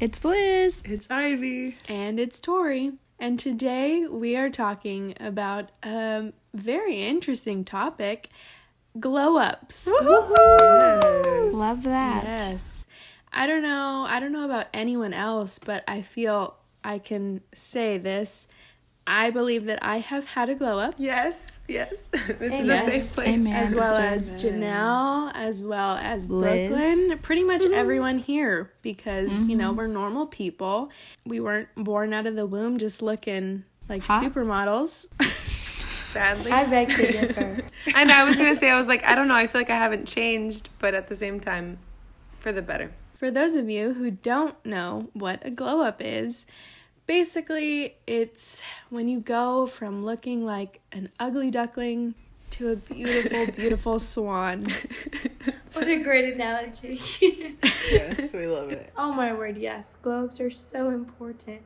It's Janelle. It's Liz. It's Ivy. And it's Tori. And today we are talking about a very interesting topic glow ups. Yes. Love that. Yes. I don't know. I don't know about anyone else, but I feel I can say this. I believe that I have had a glow up. Yes, yes. This is a Yes, safe place. amen. as well as Janelle, as well as Liz. Brooklyn, pretty much mm-hmm. everyone here because, you know, mm-hmm. we're normal people. We weren't born out of the womb just looking like Hot. supermodels. Sadly. I beg to differ. and I was gonna say, I was like, I don't know. I feel like I haven't changed, but at the same time, for the better. For those of you who don't know what a glow up is, basically it's when you go from looking like an ugly duckling to a beautiful, beautiful swan. what a great analogy. Yes, we love it. oh my word, yes. Globes are so important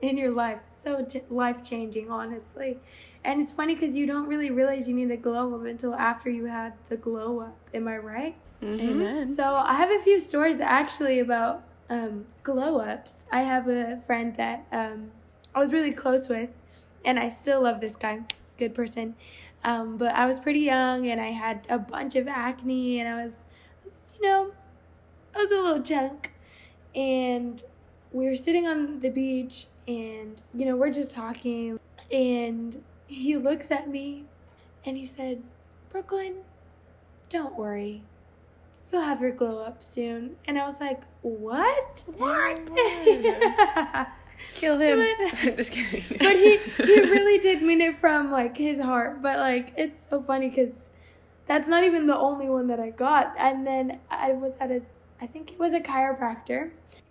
in your life. So life changing, honestly. And it's funny because you don't really realize you need a glow up until after you had the glow up. Am I right? Mm-hmm. Amen. So I have a few stories actually about um, glow ups. I have a friend that um, I was really close with, and I still love this guy, good person. Um, but I was pretty young, and I had a bunch of acne, and I was, you know, I was a little junk. and we were sitting on the beach, and you know we're just talking, and he looks at me, and he said, "Brooklyn, don't worry." You'll have your glow up soon. And I was like, what? What? Kill him. But- Just kidding. but he, he really did mean it from like his heart. But like, it's so funny because that's not even the only one that I got. And then I was at a, I think it was a chiropractor.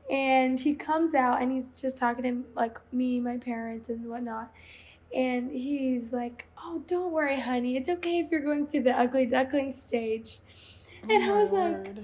And he comes out and he's just talking to like me, my parents, and whatnot. And he's like, "Oh, don't worry, honey. It's okay if you're going through the ugly duckling stage." And I was like,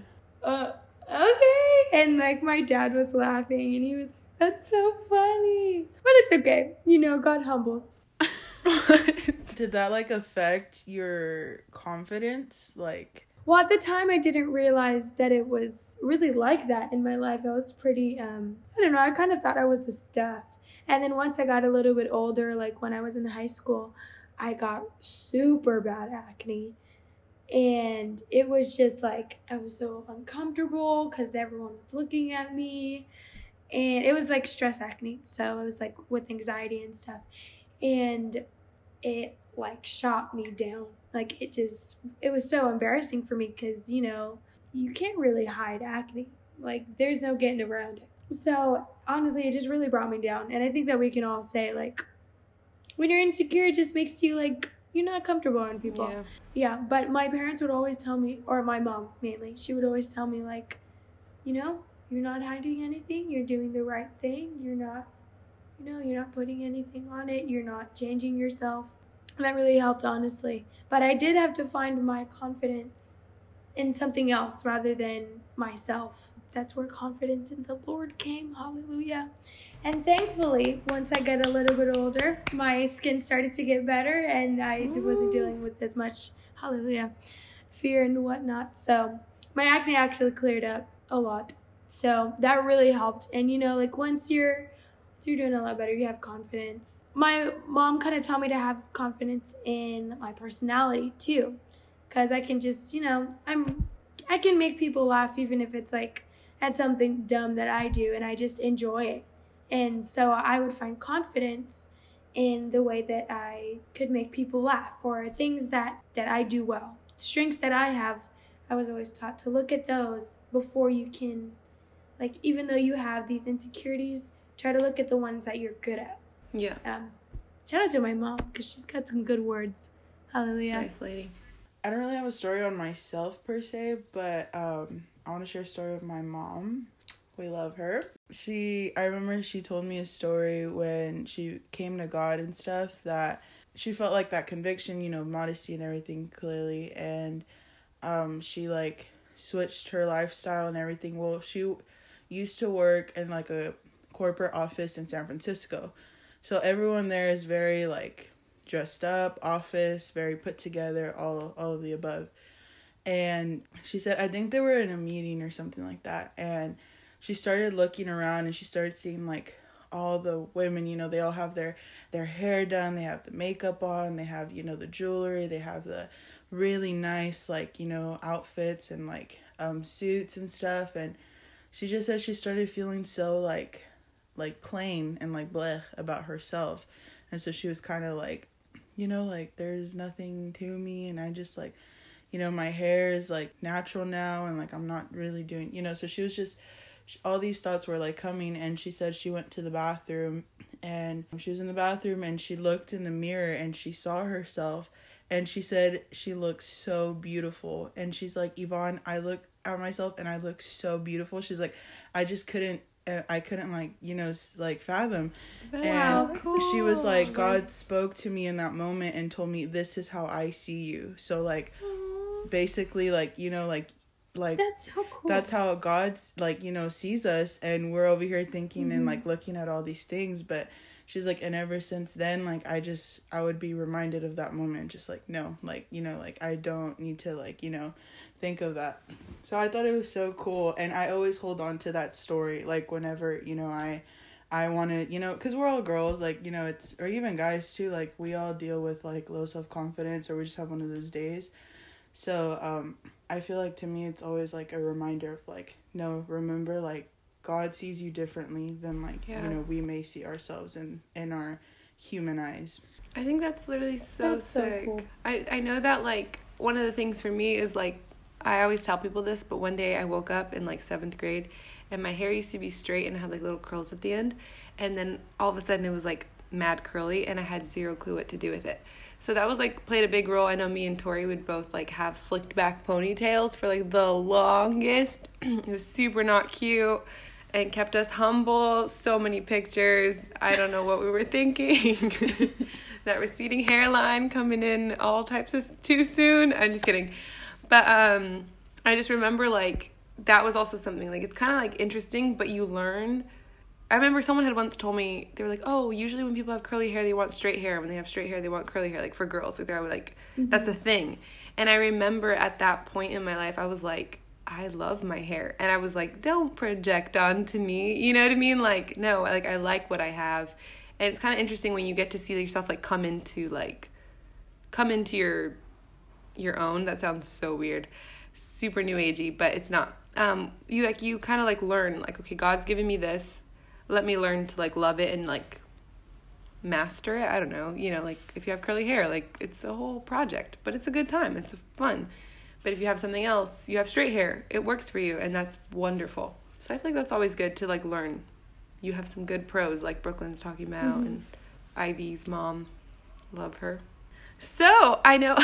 uh, okay. And like my dad was laughing and he was that's so funny. But it's okay. You know, God humbles. Did that like affect your confidence? Like, Well, at the time, I didn't realize that it was really like that in my life. I was pretty, um, I don't know, I kind of thought I was the stuff. And then once I got a little bit older, like when I was in high school, I got super bad acne. And it was just like, I was so uncomfortable because everyone was looking at me. And it was like stress acne. So it was like with anxiety and stuff. And it like shot me down. Like it just, it was so embarrassing for me because, you know, you can't really hide acne. Like there's no getting around it. So honestly, it just really brought me down. And I think that we can all say, like, when you're insecure, it just makes you like, you're not comfortable around people. Yeah. Yeah, but my parents would always tell me, or my mom mainly, she would always tell me, like, you know, you're not hiding anything, you're doing the right thing, you're not, you know, you're not putting anything on it, you're not changing yourself. And that really helped, honestly. But I did have to find my confidence in something else rather than myself. That's where confidence in the Lord came. Hallelujah. And thankfully, once I got a little bit older, my skin started to get better and I wasn't dealing with as much, hallelujah, fear and whatnot. So my acne actually cleared up a lot. So that really helped. And you know, like once you're you're doing a lot better, you have confidence. My mom kind of taught me to have confidence in my personality too. Cause I can just, you know, I'm I can make people laugh even if it's like at something dumb that I do and I just enjoy it. And so I would find confidence in the way that I could make people laugh or things that that I do well. Strengths that I have, I was always taught to look at those before you can like even though you have these insecurities, try to look at the ones that you're good at. Yeah. Um shout out to my mom cuz she's got some good words. Hallelujah. Nice lady. I don't really have a story on myself per se, but um, I want to share a story of my mom. We love her. She, I remember she told me a story when she came to God and stuff that she felt like that conviction, you know, modesty and everything clearly, and um, she like switched her lifestyle and everything. Well, she used to work in like a corporate office in San Francisco, so everyone there is very like dressed up, office, very put together, all all of the above. And she said, I think they were in a meeting or something like that, and she started looking around and she started seeing like all the women, you know, they all have their their hair done, they have the makeup on, they have, you know, the jewelry, they have the really nice like, you know, outfits and like um suits and stuff and she just said she started feeling so like like plain and like bleh about herself. And so she was kind of like, you know, like there's nothing to me and I just like you know, my hair is like natural now and like I'm not really doing, you know, so she was just all these thoughts were like coming and she said she went to the bathroom and she was in the bathroom and she looked in the mirror and she saw herself and she said she looks so beautiful and she's like yvonne i look at myself and i look so beautiful. She's like i just couldn't uh, i couldn't like you know like fathom. Wow, and cool. she was like god spoke to me in that moment and told me this is how i see you. So like basically like you know like like That's so cool. that's how God like you know sees us, and we're over here thinking Mm-hmm. and like looking at all these things. But she's like, and ever since then, like I just I would be reminded of that moment, just like no, like you know, like I don't need to like you know think of that. So I thought it was so cool, and I always hold on to that story. Like whenever you know I. I want to, you know, because we're all girls, like, you know, it's, or even guys too, like, we all deal with, like, low self confidence or we just have one of those days. So, um, I feel like to me it's always like a reminder of like no remember like God sees you differently than like Yeah. you know we may see ourselves in in our human eyes. I think that's literally so That's so sick. cool. I, I know that like one of the things for me is like I always tell people this, but one day I woke up in like seventh grade and my hair used to be straight and had like little curls at the end. And then all of a sudden it was like mad curly and I had zero clue what to do with it. So that was like played a big role. I know me and Tori would both like have slicked back ponytails for like the longest. it was super not cute and kept us humble. So many pictures. I don't know what we were thinking. that receding hairline coming in all types of too soon. I'm just kidding. But um I just remember like that was also something like it's kind of like interesting, but you learn I remember someone had once told me they were like, "Oh, usually when people have curly hair, they want straight hair. When they have straight hair, they want curly hair." Like for girls, like they're like, "That's a thing." And I remember at that point in my life, I was like, "I love my hair," and I was like, "Don't project onto me." You know what I mean? Like, no, like I like what I have, and it's kind of interesting when you get to see yourself like come into like, come into your, your own. That sounds so weird, super new agey, but it's not. Um, you like you kind of like learn like, okay, God's given me this let me learn to like love it and like master it. I don't know. You know, like if you have curly hair, like it's a whole project, but it's a good time. It's fun. But if you have something else, you have straight hair, it works for you and that's wonderful. So I feel like that's always good to like learn. You have some good pros like Brooklyn's talking about and Ivy's mom. Love her. So, I know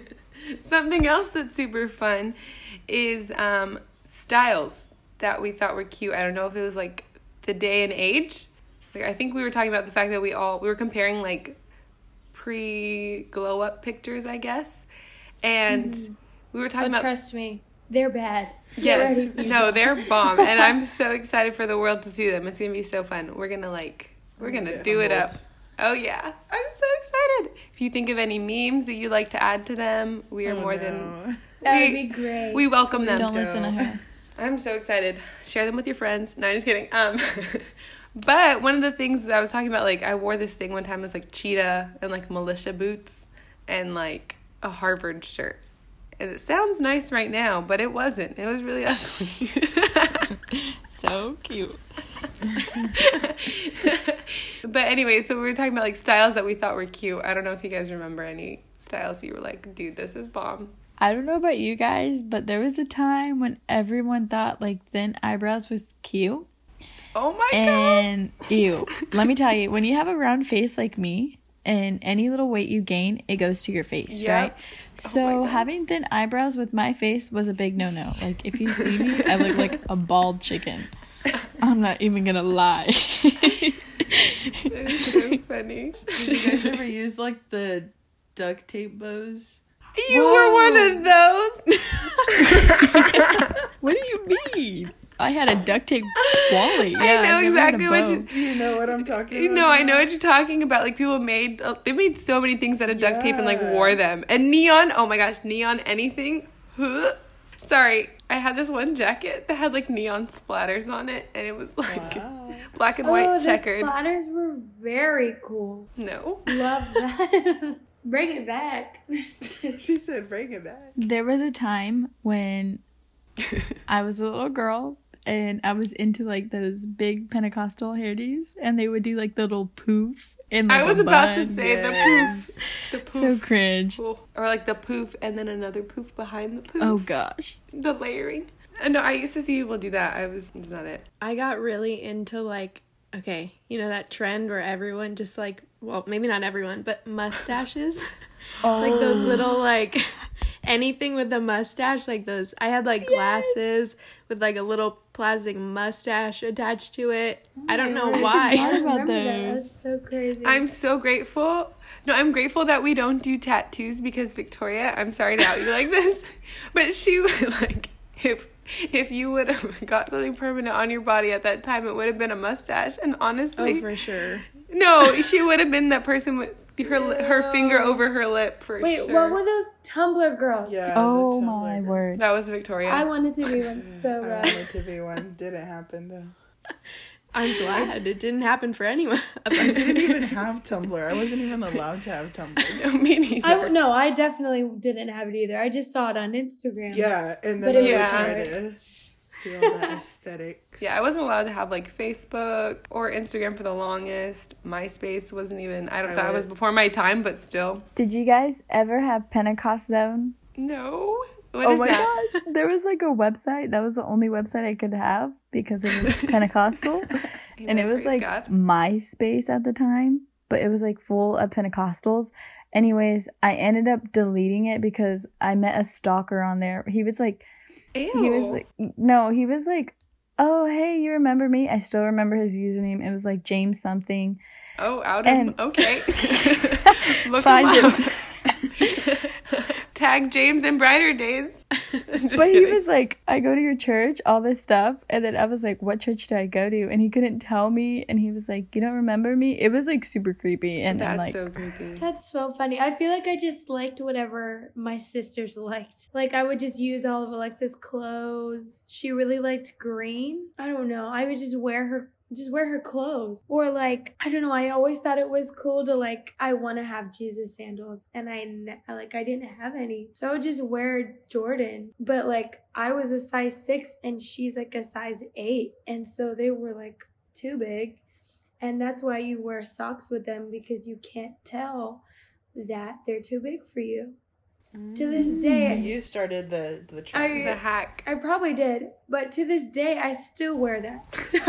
something else that's super fun is um styles that we thought were cute. I don't know if it was like the day and age. Like I think we were talking about the fact that we all we were comparing like pre glow up pictures, I guess. And mm-hmm. we were talking But about trust me, they're bad. Yes. No, they're bomb, and I'm so excited for the world to see them. It's gonna be so fun. We're gonna like, we're gonna do it up. Oh yeah, I'm so excited. If you think of any memes that you'd like to add to them, we are Oh, more no. than That we- would be great. we welcome them. Don't listen to her. I'm so excited. Share them with your friends. No, I'm just kidding. Um, but one of the things I was talking about, like I wore this thing one time, it was like cheetah and like militia boots and like a Harvard shirt. And it sounds nice right now, but it wasn't. It was really ugly. So cute. but anyway, so we were talking about like styles that we thought were cute. I don't know if you guys remember any styles you were like, dude, this is bomb. I don't know about you guys, but there was a time when everyone thought like thin eyebrows was cute. Oh my god. And ew. Let me tell you, when you have a round face like me and any little weight you gain, it goes to your face, Yep. right? Oh So God. having thin eyebrows with my face was a big no no. Like if you see me, I look like a bald chicken. I'm not even gonna lie. That is so funny. Did you guys ever use like the duct tape bows? You were one of those. what do you mean? I had a duct tape Wally. Yeah, I know I've never had a exactly what you. Do you know what I'm talking You about? know, I know what you're talking about. Like people made, uh, they made so many things out of duct tape and like wore them. And neon, oh my gosh, neon anything. Sorry, I had this one jacket that had like neon splatters on it, and it was like Wow. black and Oh, white the checkered. splatters were very cool. no. Love that. Bring it back. she said, "Bring it back." There was a time when I was a little girl and I was into like those big Pentecostal hairdos, and they would do like the little poof and like I was a about to say Yes. the poof. The so poof. cringe. Or like the poof and then another poof behind the poof. Oh gosh. The layering. Uh, No, I used to see people do that. I was, it's not it. I got really into like okay, you know that trend where everyone just like well, maybe not everyone, but mustaches. Oh. like those little like anything with a mustache like those. I had like glasses with like a little plastic mustache attached to it. Oh I don't know I why. forgot about remember that. those. That's so crazy. I'm so grateful. No, I'm grateful that we don't do tattoos because Victoria, I'm sorry to out you like this, but she would like if if you would have got something permanent on your body at that time, it would have been a mustache. And honestly, Oh, for sure. No, she would have been that person with her li- her finger over her lip for Wait, sure. what were those Tumblr girls? Yeah. Oh the my Tumblr. word. that was Victoria. I wanted to be one so bad. I wanted to be one. Didn't happen though. I'm glad it didn't happen for anyone. I didn't even have Tumblr. I wasn't even allowed to have Tumblr. No, Me neither. I no, I definitely didn't have it either. I just saw it on Instagram. Yeah, and then But I it would was try hard. to do all the aesthetics. Yeah, I wasn't allowed to have like Facebook or Instagram for the longest. MySpace wasn't even. I don't. I that was before my time, but still. Did you guys ever have Pentecost Zone? No. What oh is my that? god. There was like a website. That was the only website I could have because it was Pentecostal. and it was like God. MySpace at the time, but it was like full of Pentecostals. Anyways, I ended up deleting it because I met a stalker on there. He was like, Ew. he was like, no, he was like, oh hey, you remember me? I still remember his username. It was like James something. oh, out and- of okay. Look Find him him. Tag James in brighter days. Just but he was like, I go to your church, all this stuff. And then I was like, what church do I go to? And he couldn't tell me. And he was like, you don't remember me? It was like super creepy. And That's then like, so creepy. That's so funny. I feel like I just liked whatever my sisters liked. Like I would just use all of Alexa's clothes. She really liked green. I don't know. I would just wear her just wear her clothes. Or like, I don't know, I always thought it was cool to like I want to have Jesus sandals and I ne- like I didn't have any. So I would just wear Jordan. But like I was a size 6 and she's like a size 8 and so they were like too big. And that's why you wear socks with them because you can't tell that they're too big for you. To this So day, you started the the I- The hack. I probably did, but to this day, I still wear that. So,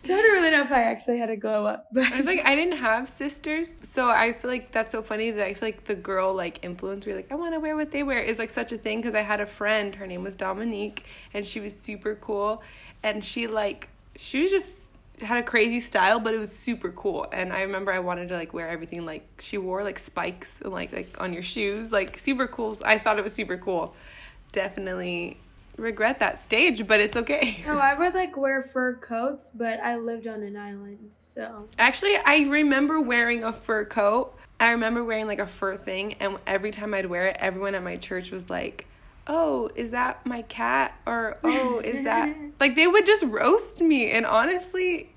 so I don't really know if I actually had a glow up. But I was like, I didn't have sisters, so I feel like that's so funny that I feel like the girl like influence where like I want to wear what they wear is like such a thing because I had a friend, her name was Dominique, and she was super cool, and she like she was just had a crazy style, but it was super cool. And I remember I wanted to like wear everything like she wore, like spikes and like like on your shoes, like super cool. I thought it was super cool. Definitely regret that stage, but it's okay. oh, I would like wear fur coats, but I lived on an island, so Actually, I remember wearing a fur coat. I remember wearing like a fur thing, and every time I'd wear it, everyone at my church was like, "Oh, is that my cat?" or "Oh, is that?" like they would just roast me. And honestly,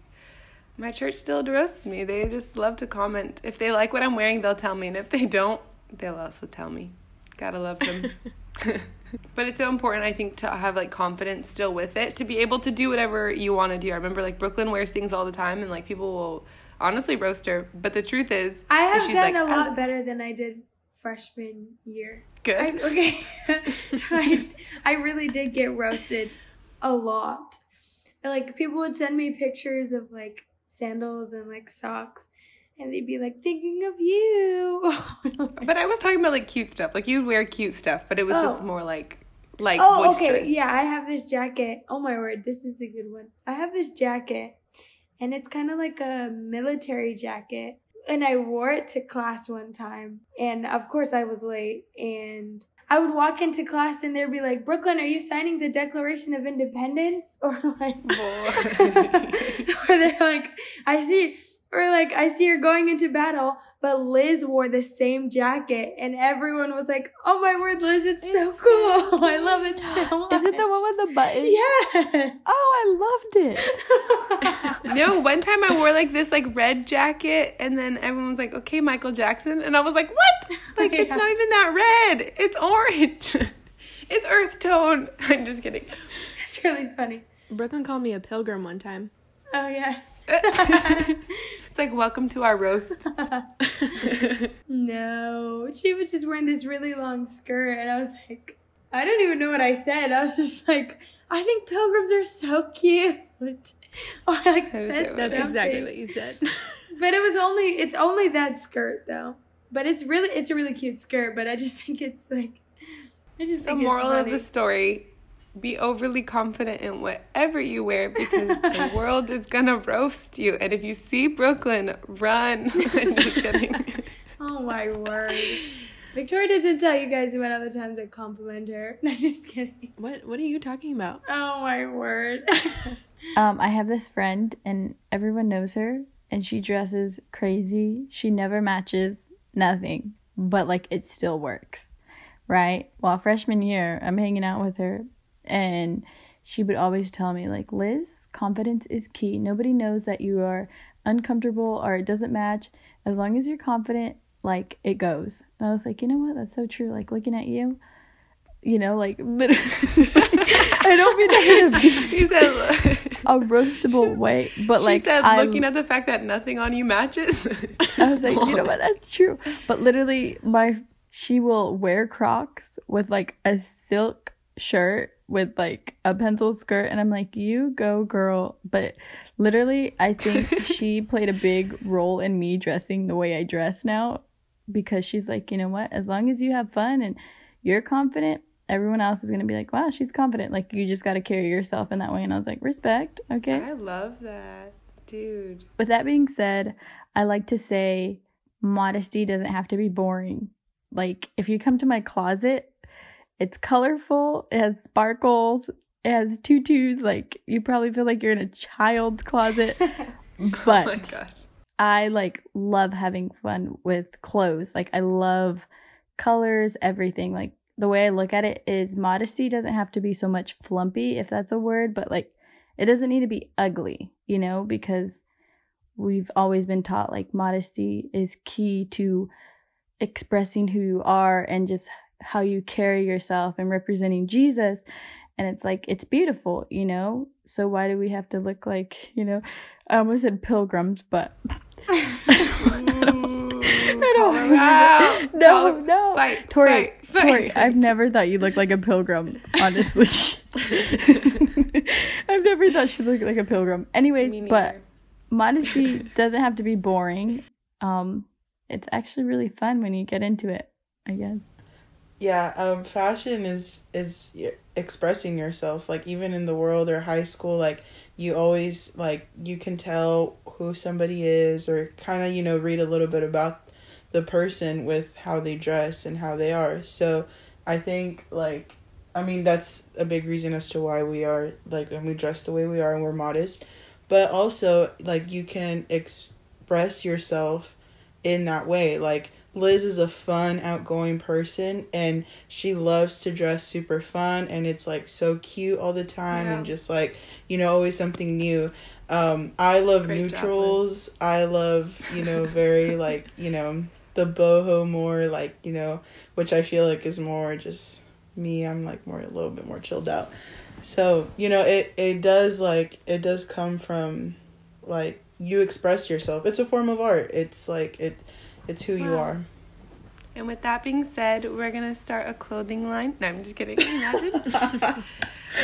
my church still roasts me. They just love to comment. If they like what I'm wearing, they'll tell me, and if they don't, they'll also tell me. Gotta love them. but it's so important, I think, to have like confidence still with it to be able to do whatever you want to do. I remember like Brooklyn wears things all the time, and like people will honestly roast her. But the truth is, I have done like, a lot better than I did freshman year. Good. I, okay, so I, I really did get roasted a lot. Like people would send me pictures of like sandals and like socks, and they'd be like, "Thinking of you." But I was talking about like cute stuff. Like you'd wear cute stuff, but it was just Oh. more like like oh, boisterous. okay. Yeah, I have this jacket. Oh my word, this is a good one. I have this jacket, and it's kind of like a military jacket. And I wore it to class one time, and of course I was late. And I would walk into class, and they'd be like, "Brooklyn, are you signing the Declaration of Independence?" Or like, or they're like, "I see." Or like I see you're going into battle, but Liz wore the same jacket, and everyone was like, "Oh my word, Liz, it's, so cool! I love it so much." Is it the one with the button? Yeah. Oh, I loved it. No, one time I wore like this like red jacket, and then everyone was like, "Okay, Michael Jackson," and I was like, "What? Like it's not even that red. It's orange. it's earth tone." I'm just kidding. It's really funny. Brooklyn called me a pilgrim one time. Oh yes. It's like welcome to our roast. no, she was just wearing this really long skirt, and I was like, I don't even know what I said. I was just like, I think pilgrims are so cute. Or like That is That's exactly what you said. But it was only it's only that skirt though. But it's really it's a really cute skirt. But I just think it's like I just The moral of the story: be overly confident in whatever you wear because the world is gonna roast you. And if you see Brooklyn, run. I'm just kidding. Oh my word. Victoria doesn't tell you guys about other times I compliment her. I'm no, just kidding. what What are you talking about? Oh my word. Um, I have this friend, and everyone knows her, and she dresses crazy. She never matches nothing, but like it still works, right? Well, freshman year, I'm hanging out with her, and she would always tell me, like, Liz, confidence is key. Nobody knows that you are uncomfortable or it doesn't match. As long as you're confident, like it goes. And I was like, you know what? That's so true. Like looking at you, you know, like literally. I don't mean to she said. A roastable way, but like she said, I, looking at the fact that nothing on you matches. I was like, you know what, that's true. But literally, my she will wear Crocs with like a silk shirt with like a pencil skirt, and I'm like, you go, girl. But literally, I think she played a big role in me dressing the way I dress now, because she's like, you know what, as long as you have fun and you're confident. Everyone else is gonna be like, "Wow, she's confident." Like you just gotta carry yourself in that way, and I was like, "Respect, okay." I love that, dude. With that being said, I like to say modesty doesn't have to be boring. Like, if you come to my closet, it's colorful, it has sparkles, it has tutus. Like, you probably feel like you're in a child's closet. oh But my gosh. I like love having fun with clothes. Like, I love colors, everything. Like, the way I look at it is modesty doesn't have to be so much flumpy, if that's a word, but like, it doesn't need to be ugly, you know, because we've always been taught like modesty is key to expressing who you are and just how you carry yourself and representing Jesus. And it's like, it's beautiful, you know? So why do we have to look like, you know, I almost said pilgrims, but. I mm, call her out. No, Call her- no. Fight, Tori, fight. Tori, I've never thought you looked like a pilgrim, honestly. I've never thought she looked like a pilgrim. Anyways, but modesty doesn't have to be boring. Um, it's actually really fun when you get into it, I guess. Yeah, um, fashion is is expressing yourself. Like even in the world or high school, like you always like you can tell who somebody is, or kind of you know read a little bit about the person with how they dress and how they are. So I think like I mean that's a big reason as to why we are like and we dress the way we are and we're modest, but also like you can express yourself in that way. Like Liz is a fun, outgoing person and she loves to dress super fun and it's like so cute all the time Yeah. and just like, you know, always something new. Um, I love Great job, neutrals. I love, you know, very like, you know, the boho more like, you know, which I feel like is more just me. I'm like more a little bit more chilled out. So, you know, it it does like it does come from like you express yourself. It's a form of art. It's like it it's who you are. And with that being said, we're gonna start a clothing line. No, I'm just kidding. Imagine.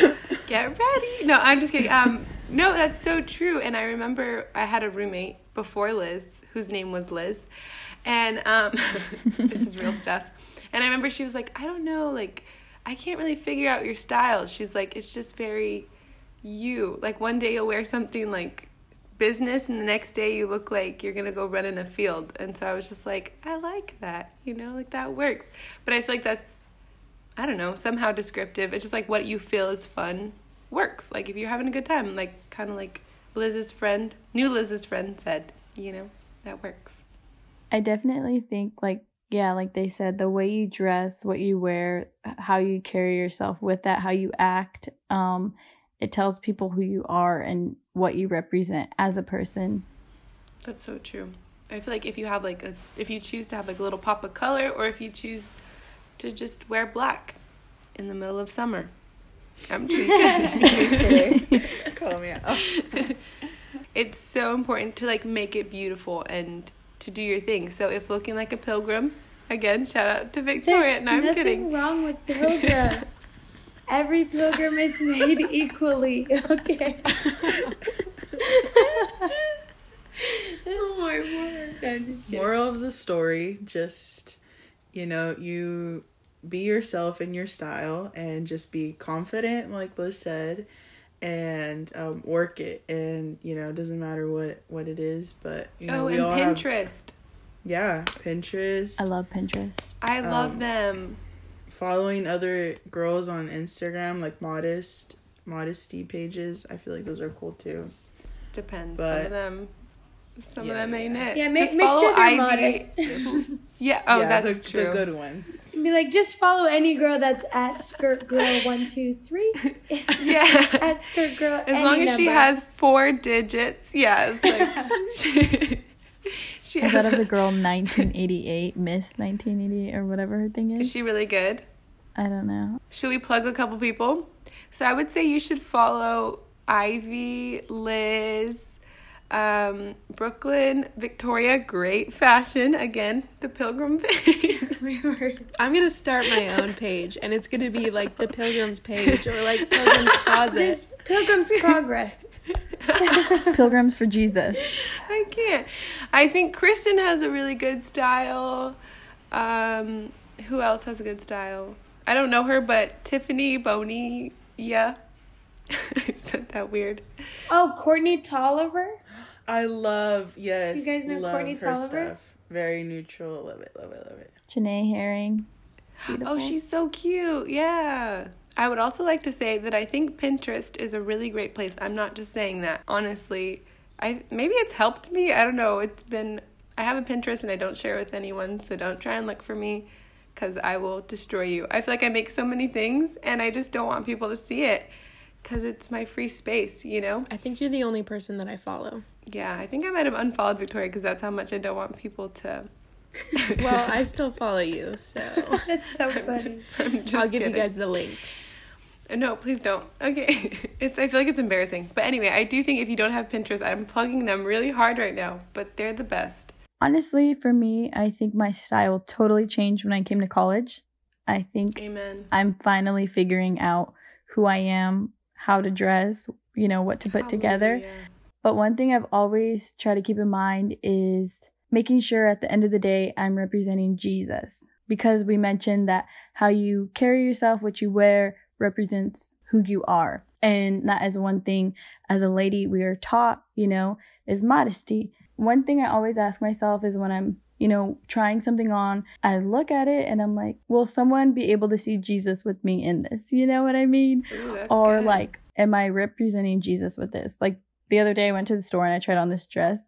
Get ready. No, I'm just kidding. Um, no, that's so true. And I remember I had a roommate before Liz, whose name was Liz, and um, this is real stuff. And I remember she was like, I don't know, like I can't really figure out your style. She's like, it's just very you. Like one day you'll wear something like business and the next day you look like you're gonna go run in a field and so i was just like i like that you know like that works but i feel like that's i don't know somehow descriptive it's just like what you feel is fun works like if you're having a good time like kind of like liz's friend new liz's friend said you know, that works. I definitely think like yeah, like they said, the way you dress, what you wear, how you carry yourself with that, how you act, um, it tells people who you are and what you represent as a person. That's so true. I feel like if you have like a if you choose to have like a little pop of color or if you choose to just wear black in the middle of summer. I'm just kidding. Call me out. it's so important to like make it beautiful and to do your thing. So if looking like a pilgrim, again, shout out to Victoria. There's no, I'm nothing kidding. wrong with pilgrims. Every pilgrim is made equally. Okay. oh my word! I'm just kidding. Moral of the story: just you know, you be yourself in your style and just be confident, like Liz said, and um, work it. And you know, it doesn't matter what what it is, but you know, oh, we and all have Pinterest. yeah, Pinterest. I love Pinterest. I love Um, them. following other girls on Instagram, like modest modesty pages. I feel like those are cool too. Depends. but- some of them, some Yeah, of them ain't yeah. it. Yeah, make, make sure they're Ivy. modest. Yeah. Oh, yeah, that's the, true. the good ones. Be like, just follow any girl that's at skirt girl one two three. Yeah. at skirt girl. As any long as she has four digits, yeah. It's like she, she Is has. that of the girl 1988, Miss 1988, or whatever her thing Is is? she really good? I don't know. Should we plug a couple people? So I would say you should follow Ivy, Liz, um, Brooklyn, Victoria, great fashion. Again, the pilgrim page. We were- I'm gonna start my own page, and it's gonna be like the Pilgrim's page or like Pilgrim's Closet. This Pilgrim's Progress. Pilgrims for Jesus. I can't. I think Kristen has a really good style. Um, who else has a good style? I don't know her, but Tiffany Boney, yeah. I said that weird. Oh, Courtney Tolliver. I love yes. You guys know love Courtney her Tolliver? stuff. Very neutral. Love it. Love it. Love it. Janae Herring. Oh, she's so cute. Yeah. I would also like to say that I think Pinterest is a really great place. I'm not just saying that. Honestly, I maybe it's helped me. I don't know. It's been I have a Pinterest and I don't share it with anyone, so don't try and look for me cuz I will destroy you. I feel like I make so many things and I just don't want people to see it cuz it's my free space, you know? I think you're the only person that I follow. Yeah, I think I might have unfollowed Victoria cuz that's how much I don't want people to Well, I still follow you, so That's so funny. I'm just I'll give you guys the link. Uh, no, please don't. Okay. It's I feel like it's embarrassing. But anyway, I do think if you don't have Pinterest, I'm plugging them really hard right now, but they're the best. Honestly, for me, I think my style totally changed when I came to college. I think Amen. I'm finally figuring out who I am, how to dress, you know, what to put together. But one thing I've always tried to keep in mind is making sure at the end of the day I'm representing Jesus. Because we mentioned that how you carry yourself, what you wear, represents who you are. And that is one thing as a lady we are taught, you know, is modesty. One thing I always ask myself is when I'm, you know, trying something on, I look at it and I'm like, will someone be able to see Jesus with me in this? You know what I mean? Ooh, or good. like am i representing jesus with this like the other day i went to the store and i tried on this dress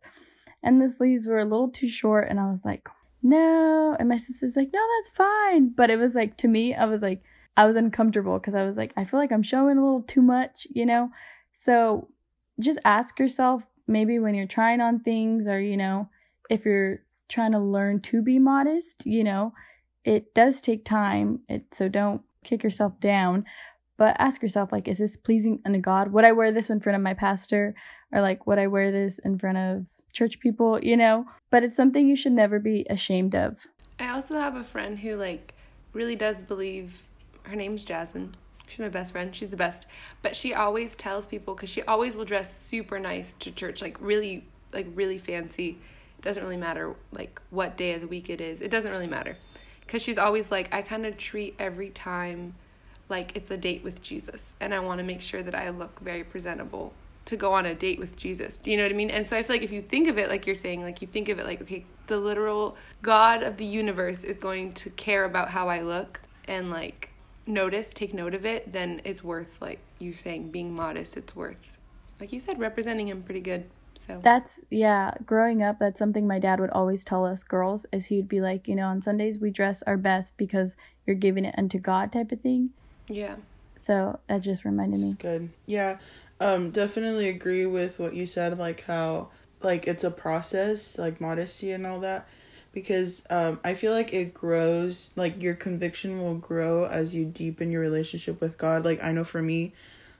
and the sleeves were a little too short and i was like no and my sister's like no that's fine but it was like to me i was like i was uncomfortable because i was like i feel like i'm showing a little too much you know so just ask yourself maybe when you're trying on things or you know if you're trying to learn to be modest you know it does take time it so don't kick yourself down but ask yourself like is this pleasing unto god would i wear this in front of my pastor or like would i wear this in front of church people you know but it's something you should never be ashamed of I also have a friend who like really does believe her name's Jasmine. She's my best friend. She's the best. But she always tells people cuz she always will dress super nice to church, like really like really fancy. It doesn't really matter like what day of the week it is. It doesn't really matter. Cuz she's always like I kind of treat every time like it's a date with Jesus and I want to make sure that I look very presentable to go on a date with Jesus. Do you know what I mean? And so I feel like if you think of it like you're saying, like you think of it like, okay, the literal God of the universe is going to care about how I look and like notice, take note of it, then it's worth like you saying being modest, it's worth like you said, representing him pretty good. So That's yeah, growing up that's something my dad would always tell us girls is he'd be like, you know, on Sundays we dress our best because you're giving it unto God type of thing. yeah. So that just reminded It's me. good. Yeah. Um definitely agree with what you said like how like it's a process, like modesty and all that because um I feel like it grows like your conviction will grow as you deepen your relationship with God. Like I know for me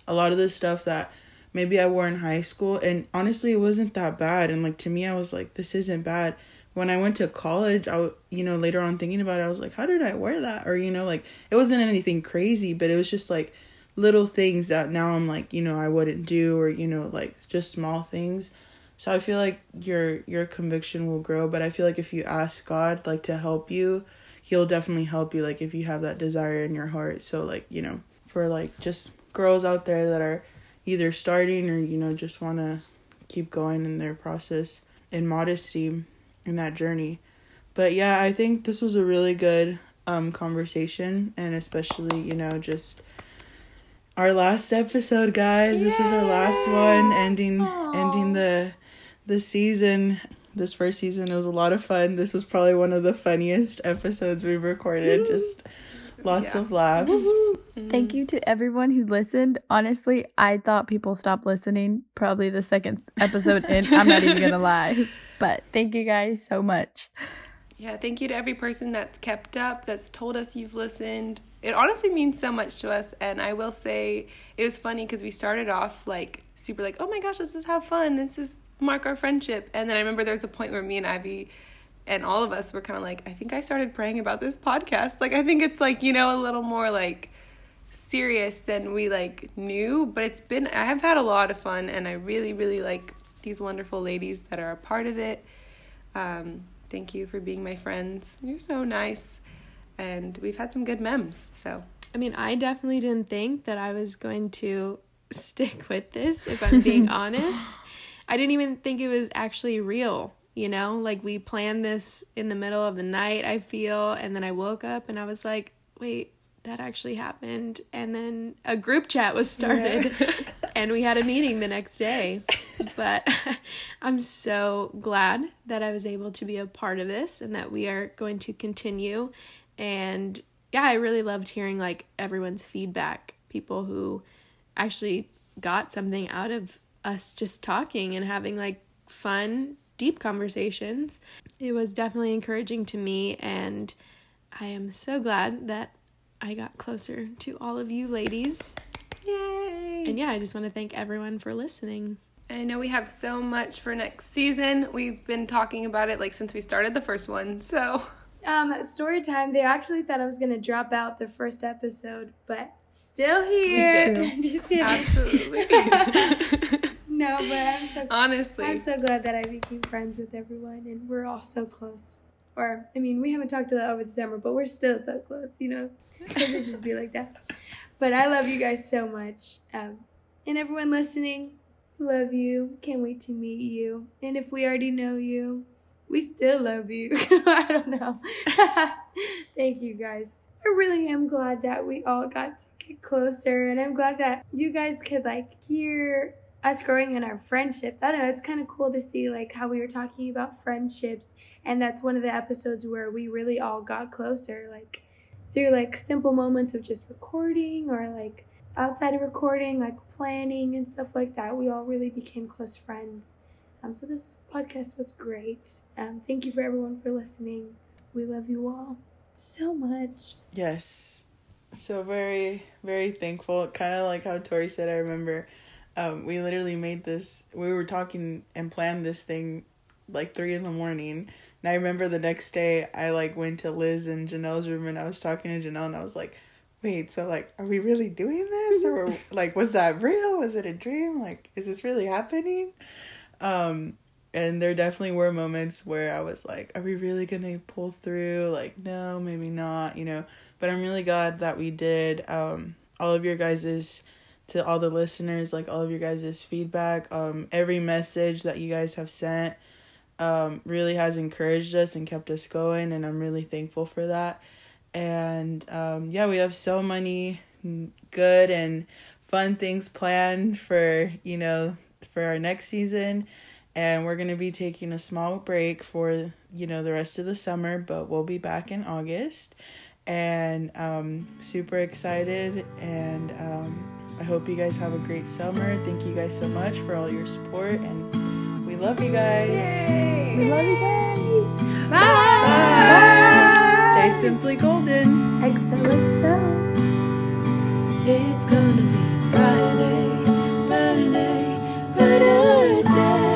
a lot of the stuff that maybe I wore in high school and honestly it wasn't that bad and like to me I was like this isn't bad. When I went to college, I you know later on thinking about it, I was like how did I wear that? Or you know like it wasn't anything crazy, but it was just like little things that now I'm like, you know, I wouldn't do or you know like just small things. So I feel like your your conviction will grow, but I feel like if you ask God like to help you, he'll definitely help you like if you have that desire in your heart. So like, you know, for like just girls out there that are either starting or you know just want to keep going in their process in modesty in that journey. But yeah, I think this was a really good um conversation and especially, you know, just our last episode, guys. This is our last one ending ending the the season. This first season it was a lot of fun. This was probably one of the funniest episodes we've recorded. Just lots Yeah. of laughs. Mm-hmm. Thank you to everyone who listened. Honestly, I thought people stopped listening probably the second episode in. I'm not even gonna lie. But thank you guys so much. Yeah, thank you to every person that's kept up, that's told us you've listened. It honestly means so much to us. And I will say it was funny because we started off like super like, oh my gosh, let's just have fun. This is mark our friendship. And then I remember there was a point where me and Ivy and all of us were kind of like, I think I started praying about this podcast. Like, I think it's like, you know, a little more like serious than we like knew. But it's been, I have had a lot of fun and I really, really like these wonderful ladies that are a part of it. Um, thank you for being my friends. You're so nice. And we've had some good memes. So, I mean, I definitely didn't think that I was going to stick with this, if I'm being honest. I didn't even think it was actually real, you know? Like, we planned this in the middle of the night, I feel, and then I woke up and I was like, wait, that actually happened. And then a group chat was started, and we had a meeting the next day. But I'm so glad that I was able to be a part of this and that we are going to continue. And yeah, I really loved hearing like everyone's feedback, people who actually got something out of us just talking and having like fun, deep conversations. It was definitely encouraging to me, and I am so glad that I got closer to all of you ladies. yay! And yeah, I just want to thank everyone for listening. I know we have so much for next season. We've been talking about it like since we started the first one. So, Um, story time. They actually thought I was gonna drop out the first episode, but still here. Just kidding. absolutely. no, but I'm so Honestly. I'm so glad that I became friends with everyone, and we're all so close. Or, I mean, we haven't talked a lot over summer, but we're still so close, you know? It just be like that. But I love you guys so much. Um, and everyone listening, love you. Can't wait to meet you. And if we already know you, we still love you. I don't know. Thank you guys. I really am glad that we all got to get closer, and I'm glad that you guys could like hear us growing in our friendships. I don't know, it's kind of cool to see like how we were talking about friendships, and that's one of the episodes where we really all got closer, like through like simple moments of just recording or like outside of recording, like planning and stuff like that. We all really became close friends. Um, so this podcast was great. Um, thank you for everyone for listening. We love you all so much. Yes. So very, very thankful. Kind of like how Tori said, I remember um, we literally made this, we were talking and planned this thing like three in the morning. And I remember the next day I like went to Liz and Janelle's room and I was talking to Janelle and I was like, wait, so like, are we really doing this? Or like, was that real? Was it a dream? Like, is this really happening? Um, and there definitely were moments where I was like, are we really gonna pull through? Like, no, maybe not, you know. But I'm really glad that we did. Um, all of your guys's to all the listeners, like all of your guys' feedback, um, every message that you guys have sent, um, really has encouraged us and kept us going, and I'm really thankful for that. And um, yeah, we have so many good and fun things planned for you know for our next season. And we're going to be taking a small break for you know the rest of the summer but we'll be back in august. And um, super excited and um, I hope you guys have a great summer. Thank you guys so much for all your support, and we love you guys. Yay. We love you guys. Bye. Bye. Bye. Stay simply golden. XOXO. It's gonna be brighter day, brighter day.